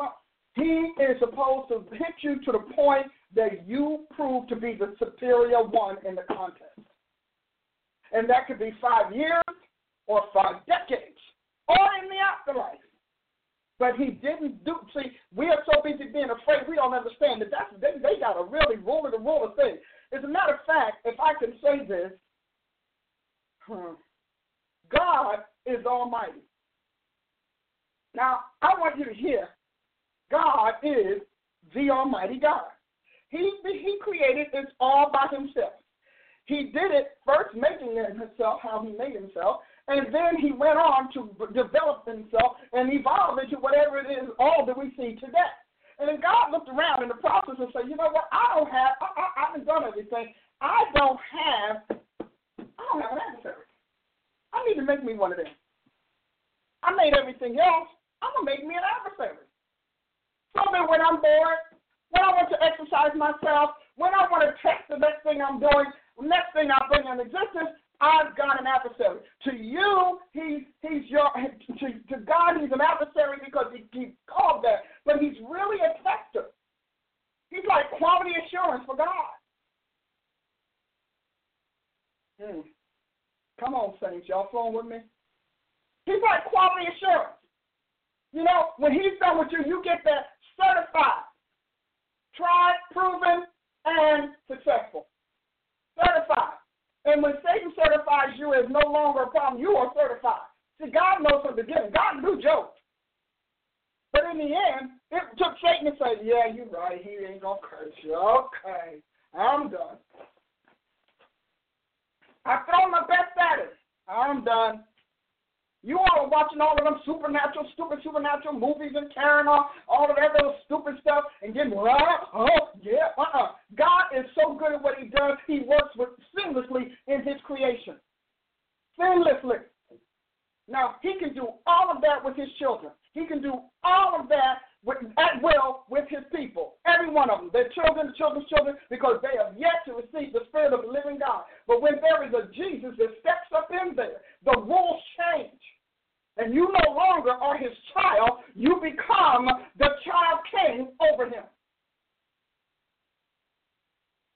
He is supposed to hit you to the point that you prove to be the superior one in the contest. And that could be five years or five decades or in the afterlife. But he didn't do. See, we are so busy being afraid, we don't understand that that's, they, they got a really ruler the ruler thing. As a matter of fact, if I can say this, God is Almighty. Now, I want you to hear God is the Almighty God. He, he created this all by himself. He did it first making it himself how he made himself, and then he went on to develop himself and evolve into whatever it is all that we see today. And then God looked around in the process and said, you know what, I don't have, I, I, I haven't done everything. I don't have, I don't have an adversary. I need to make me one of them. I made everything else. I'm going to make me an adversary. So that when I'm bored, when I want to exercise myself, when I want to test the next thing I'm doing, next thing I bring in existence, I've got an adversary. To you, he's he's your to, to God he's an adversary because he, he called that, but he's really a tester. He's like quality assurance for God. Hmm. Come on, saints, y'all flowing with me? He's like quality assurance. You know, when he's done with you, you get that certified tried, proven, and successful. Certified. And when Satan certifies you as no longer a problem, you are certified. See, God knows from the beginning. God knew Job. But in the end, it took Satan to say, Yeah, you're right. He ain't going to curse you. Okay, I'm done. I've thrown my best at it. I'm done. You all are watching all of them supernatural, stupid supernatural movies and carrying on all of that little stupid stuff and getting, oh, oh yeah, uh-uh. God is so good at what he does, he works with seamlessly in his creation. Seamlessly. Now, he can do all of that with his children. He can do all of that with, at will with his people. Every one of them. Their children, the children's children, because they have yet to receive the Spirit of the living God. But when there is a Jesus that steps up in there, the rules change. And you no longer are his child, you become the child king over him.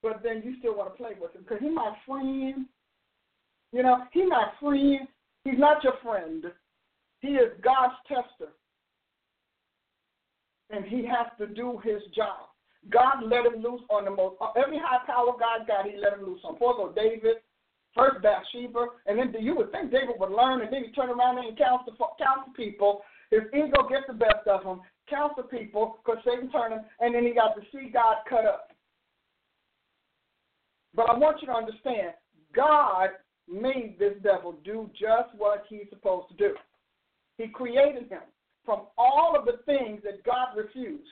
But then you still want to play with him because he's my friend. You know, he's my friend. He's not your friend. He is God's tester. And he has to do his job. God let him loose on the most, every high power God got, he let him loose on. Poor little David, first Bathsheba, and then you would think David would learn, and then he turn around and count the people. His ego gets the best of him, counts the people, because Satan turned him, and then he got to see God cut up. But I want you to understand, God made this devil do just what he's supposed to do. He created him from all of the things that God refused,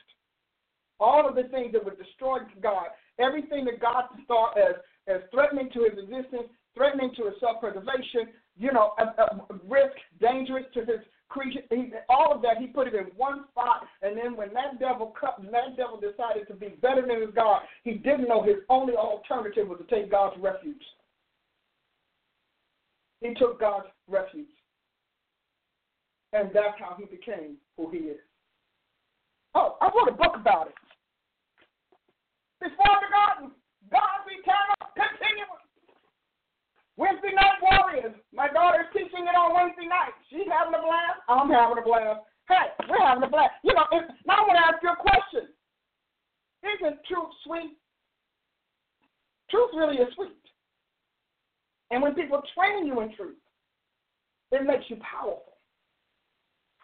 all of the things that would destroy God, everything that God saw as, as threatening to his existence, threatening to his self-preservation, you know, a, a risk, dangerous to his creature. He, all of that, he put it in one spot. And then when that devil cut, that devil decided to be better than his God, he didn't know his only alternative was to take God's refuge. He took God's refuge. And that's how he became who he is. Oh, I wrote a book about it. Before the garden, God's eternal continuous. Wednesday night warriors. My daughter's teaching it on Wednesday night. She's having a blast. I'm having a blast. Hey, we're having a blast. You know, now I want to ask you a question. Isn't truth sweet? Truth really is sweet. And when people train you in truth, it makes you powerful.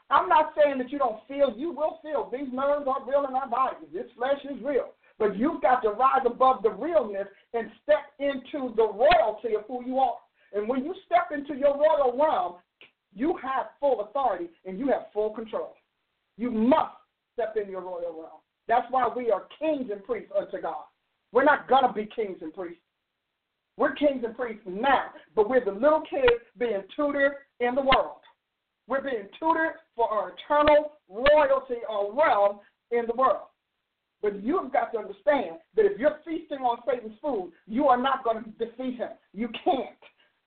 I'm not saying that you don't feel. You will feel. These nerves are real in our bodies. This flesh is real. But you've got to rise above the realness and step into the royalty of who you are. And when you step into your royal realm, you have full authority and you have full control. You must step in your royal realm. That's why we are kings and priests unto God. We're not going to be kings and priests. We're kings and priests now, but we're the little kids being tutored in the world. We're being tutored for our eternal royalty or realm in the world. But you've got to understand that if you're feasting on Satan's food, you are not going to defeat him. You can't.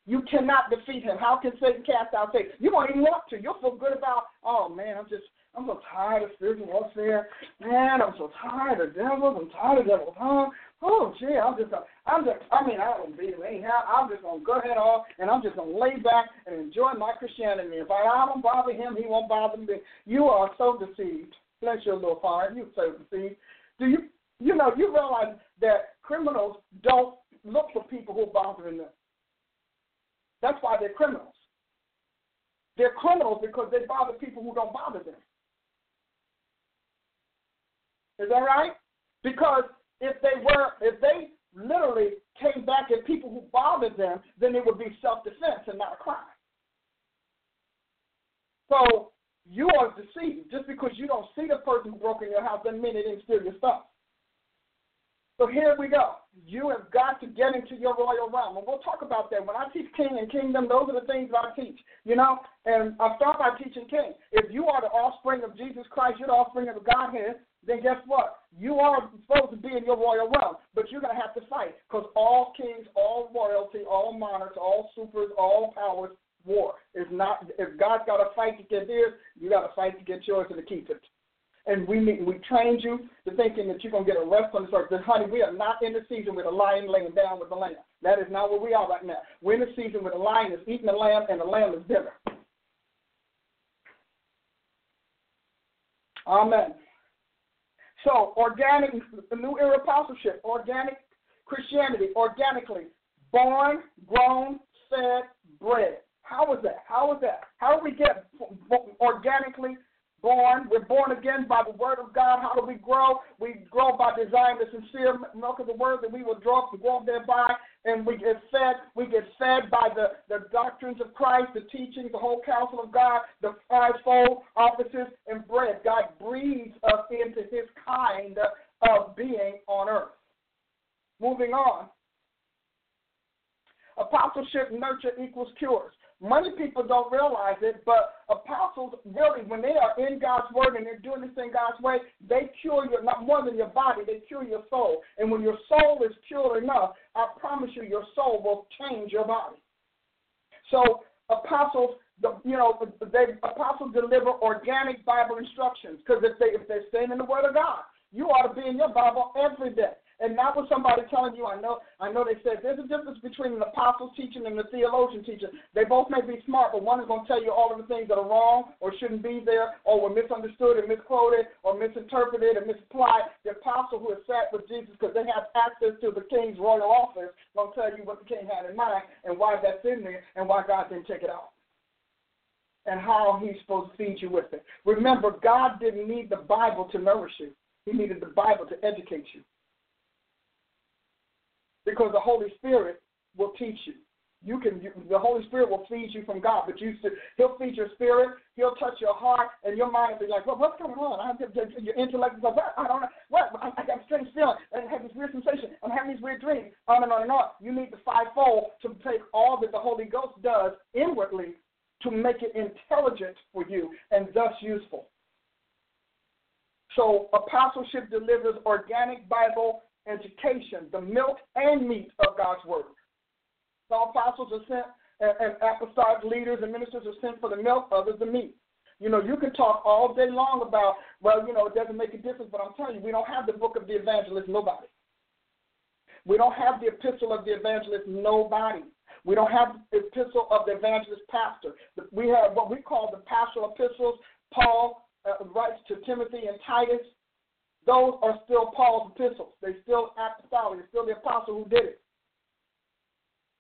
You cannot defeat him. How can Satan cast out Satan? You won't even want to. You'll feel good about, oh man, I'm just, I'm so tired of spiritual warfare. Man, I'm so tired of devils. I'm tired of devils. Huh? Oh, gee, I'm just, I'm just, I mean, I don't beat him anyhow. I'm just going to go ahead off and I'm just to lay back and enjoy my Christianity. If I, I don't bother him, he won't bother me. You are so deceived. Bless your little heart. You're so deceived. Do you you know you realize that criminals don't look for people who are bothering them. That's why they're criminals. They're criminals because they bother people who don't bother them. Is that right? Because if they were, if they literally came back at people who bothered them, then it would be self-defense and not a crime. So you are deceived. Just because you don't see the person who broke in your house doesn't mean they didn't steal your stuff. So here we go. You have got to get into your royal realm. And we'll talk about that. When I teach king and kingdom, those are the things that I teach. You know, and I'll start by teaching king. If you are the offspring of Jesus Christ, you're the offspring of the Godhead, then guess what? You are supposed to be in your royal realm, but you're going to have to fight because all kings, all royalty, all monarchs, all supers, all powers war. It's not if God's got to fight to get his, you got to fight to get yours and to keep it. And we we trained you to thinking that you're gonna get a rest on the earth. But honey, we are not in the season with a lion laying down with the lamb. That is not where we are right now. We're in the season where the lion is eating the lamb and the lamb is bitter. Amen. So organic, the new era apostleship, organic Christianity, organically born, grown, fed, bred. How is that? How is that? How do we get organically born? We're born again by the word of God. How do we grow? We grow by desiring the sincere milk of the word that we will draw to grow thereby. And we get fed. We get fed by the, the doctrines of Christ, the teachings, the whole counsel of God, the fivefold offices, and bred. God breathes us into his kind of being on earth. Moving on. Apostleship nurture equals cures. Many people don't realize it, but apostles really, when they are in God's word and they're doing this in God's way, they cure your not more than your body, they cure your soul. And when your soul is cured enough, I promise you, your soul will change your body. So apostles, the, you know, they apostles deliver organic Bible instructions because if they if they're staying in the Word of God, you ought to be in your Bible every day. And not with somebody telling you, I know, I know they said there's a difference between an apostle's teaching and a theologian teaching. They both may be smart, but one is going to tell you all of the things that are wrong or shouldn't be there or were misunderstood and misquoted or misinterpreted and misapplied. The apostle who has sat with Jesus because they have access to the king's royal office going to tell you what the king had in mind and why that's in there and why God didn't take it out and how he's supposed to feed you with it. Remember, God didn't need the Bible to nourish you. He needed the Bible to educate you because the Holy Spirit will teach you. You can, you, the Holy Spirit will feed you from God, but you, He'll feed your spirit, He'll touch your heart, and your mind will be like, well, what's going on? I have, your intellect is like, what? I don't know. What? I, I got a strange feeling, I have this weird sensation. I'm having these weird dreams, on and on and on. You need the fivefold to take all that the Holy Ghost does inwardly to make it intelligent for you and thus useful. So, apostleship delivers organic Bible education, the milk and meat of God's word. Some apostles are sent, and, and apostolic leaders and ministers are sent for the milk, others the meat. You know, you can talk all day long about, well, you know, it doesn't make a difference, but I'm telling you, we don't have the book of the evangelist, nobody. We don't have the epistle of the evangelist, nobody. We don't have the epistle of the evangelist pastor. We have what we call the pastoral epistles. Paul uh, writes to Timothy and Titus those are still Paul's epistles. They still apostolic. It's still the apostle who did it.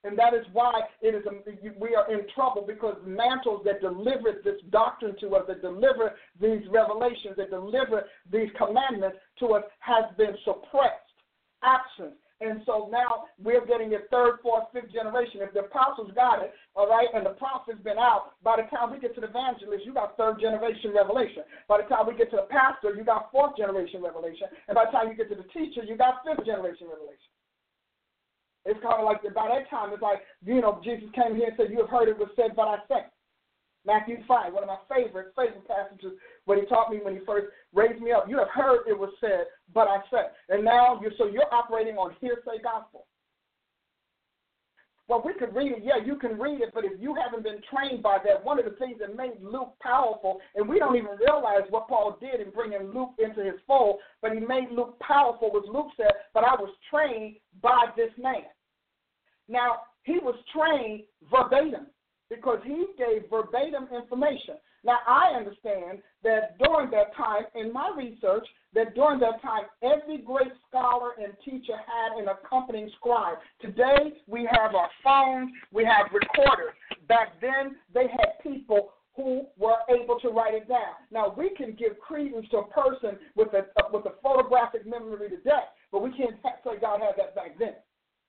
And that is why it is um, a, we are in trouble because mantles that deliver this doctrine to us, that deliver these revelations, that deliver these commandments to us, has been suppressed, absent, and so now we're getting a third, fourth, fifth generation. If the apostles got it, all right, and the prophet's been out, by the time we get to the evangelist, you got third generation revelation. By the time we get to the pastor, you got fourth generation revelation. And by the time you get to the teacher, you got fifth generation revelation. It's kind of like by that time, it's like, you know, Jesus came here and said, You have heard it was said, but I say. Matthew 5, one of my favorite, favorite passages when he taught me when he first raised me up. You have heard it was said, but I said. And now you're so you're operating on hearsay gospel. Well, we could read it. Yeah, you can read it, but if you haven't been trained by that, one of the things that made Luke powerful, and we don't even realize what Paul did in bringing Luke into his fold, but he made Luke powerful, was Luke said, but I was trained by this man. Now, he was trained verbatim because he gave verbatim information. Now, I understand that during that time, in my research, that during that time, every great scholar and teacher had an accompanying scribe. Today, we have our phones, we have recorders. Back then, they had people who were able to write it down. Now, we can give credence to a person with a, uh, with a photographic memory today, but we can't say God had that back then.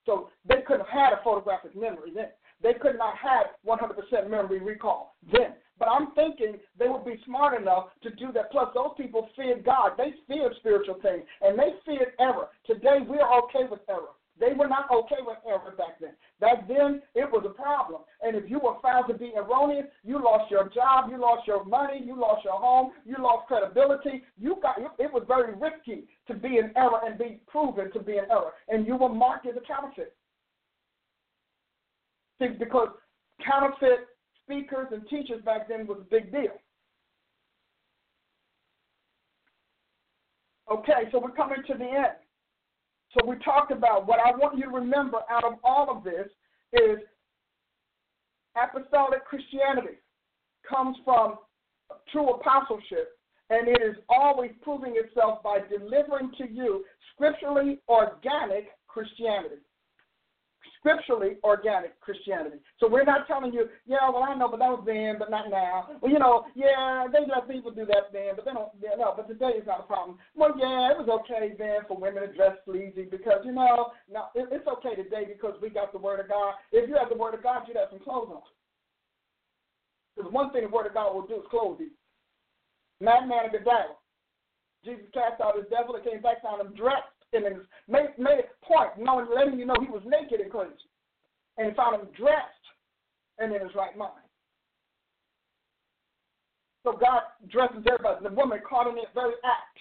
So they couldn't have had a photographic memory then. They could not have 100% memory recall then. But I'm thinking they would be smart enough to do that. Plus, those people feared God. They feared spiritual things, and they feared error. Today, we're okay with error. They were not okay with error back then. Back then, it was a problem. And if you were found to be erroneous, you lost your job, you lost your money, you lost your home, you lost credibility. You got it was very risky to be in error and be proven to be in error, and you were marked as a counterfeit. See, because counterfeit speakers and teachers back then was a big deal. Okay, so we're coming to the end. So we talked about what I want you to remember out of all of this is apostolic Christianity comes from true apostleship, and it is always proving itself by delivering to you scripturally organic Christianity. Scripturally organic Christianity. So we're not telling you, yeah, well I know, but that was then, but not now. Well, you know, yeah, they let people do that then, but they don't. Yeah, no, but today is not a problem. Well, yeah, it was okay then for women to dress sleazy because you know, no, it, it's okay today because we got the word of God. If you have the word of God, you'd have some clothes on. Because one thing the word of God will do is clothe you. Madman of the devil. Jesus cast out his devil and came back down and dressed and made, made a point, knowing, letting you know he was naked and crazy, And found him dressed and in his right mind. So God dresses everybody. The woman caught in that very act.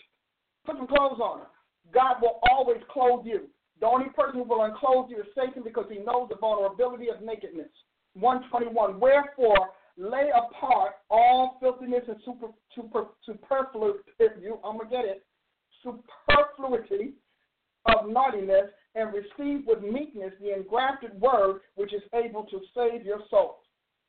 Put some clothes on her. God will always clothe you. The only person who will unclothe you is Satan because he knows the vulnerability of nakedness. 121. Wherefore, lay apart all filthiness and super, super, superfluity. You, I'm gonna get it. Superfluity of naughtiness and receive with meekness the engrafted word which is able to save your soul.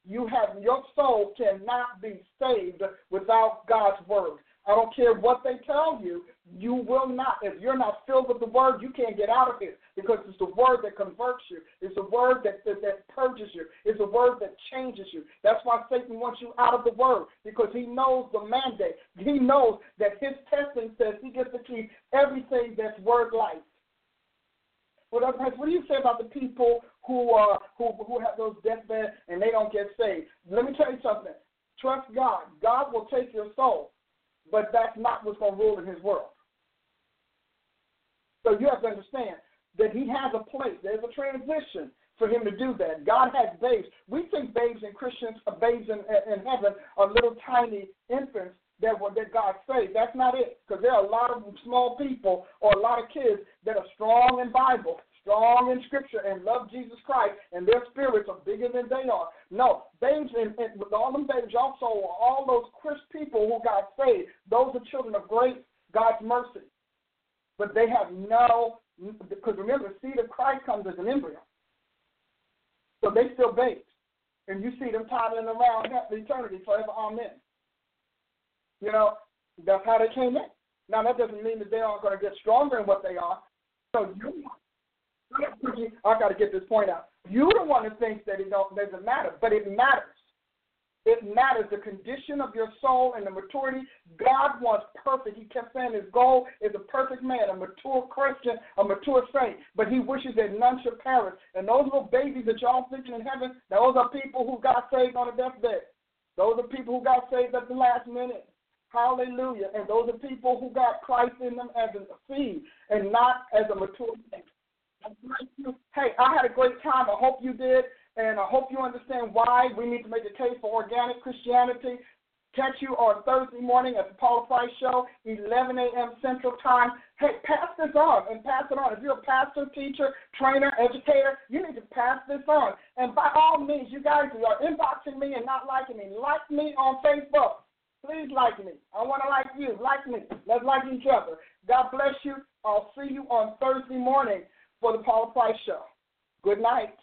You have your soul cannot be saved without God's word. I don't care what they tell you, you will not. If you're not filled with the word, you can't get out of it because it's the word that converts you. It's the word that, that, that purges you. It's the word that changes you. That's why Satan wants you out of the word because he knows the mandate. He knows that his testing says he gets to keep everything that's word life. What, what do you say about the people who uh, who who have those deathbed and they don't get saved? Let me tell you something. Trust God. God will take your soul, but that's not what's going to rule in His world. So you have to understand that He has a place. There's a transition for Him to do that. God has babes. We think babes in Christians, uh, babes in, in heaven, are little tiny infants that were, that God saved. That's not it, because there are a lot of small people or a lot of kids that are strong in Bible, strong in Scripture, and love Jesus Christ, and their spirits are bigger than they are. No, babes and, and with all them babes also all those Christ people who got saved. Those are children of grace, God's mercy, but they have no. Because remember, the seed of Christ comes as an embryo, so they still babes, and you see them toddling around eternity forever. Amen. You know, that's how they came in. Now that doesn't mean that they aren't going to get stronger in what they are. So you, I got to get this point out. You're the one who thinks that it don't, doesn't matter, but it matters. It matters the condition of your soul and the maturity. God wants perfect. He kept saying his goal is a perfect man, a mature Christian, a mature saint. But he wishes that none should perish. And those little babies that y'all thinking in heaven, those are people who got saved on a deathbed. Those are people who got saved at the last minute. Hallelujah. And those are people who got Christ in them as a seed and not as a mature thing. Hey, I had a great time. I hope you did. And I hope you understand why we need to make a case for organic Christianity. Catch you on Thursday morning at the Paula Price Show, 11 a.m. Central Time. Hey, pass this on and pass it on. If you're a pastor, teacher, trainer, educator, you need to pass this on. And by all means, you guys who are inboxing me and not liking me, like me on Facebook. Please like me. I want to like you. Like me. Let's like each other. God bless you. I'll see you on Thursday morning for the Paula Price Show. Good night.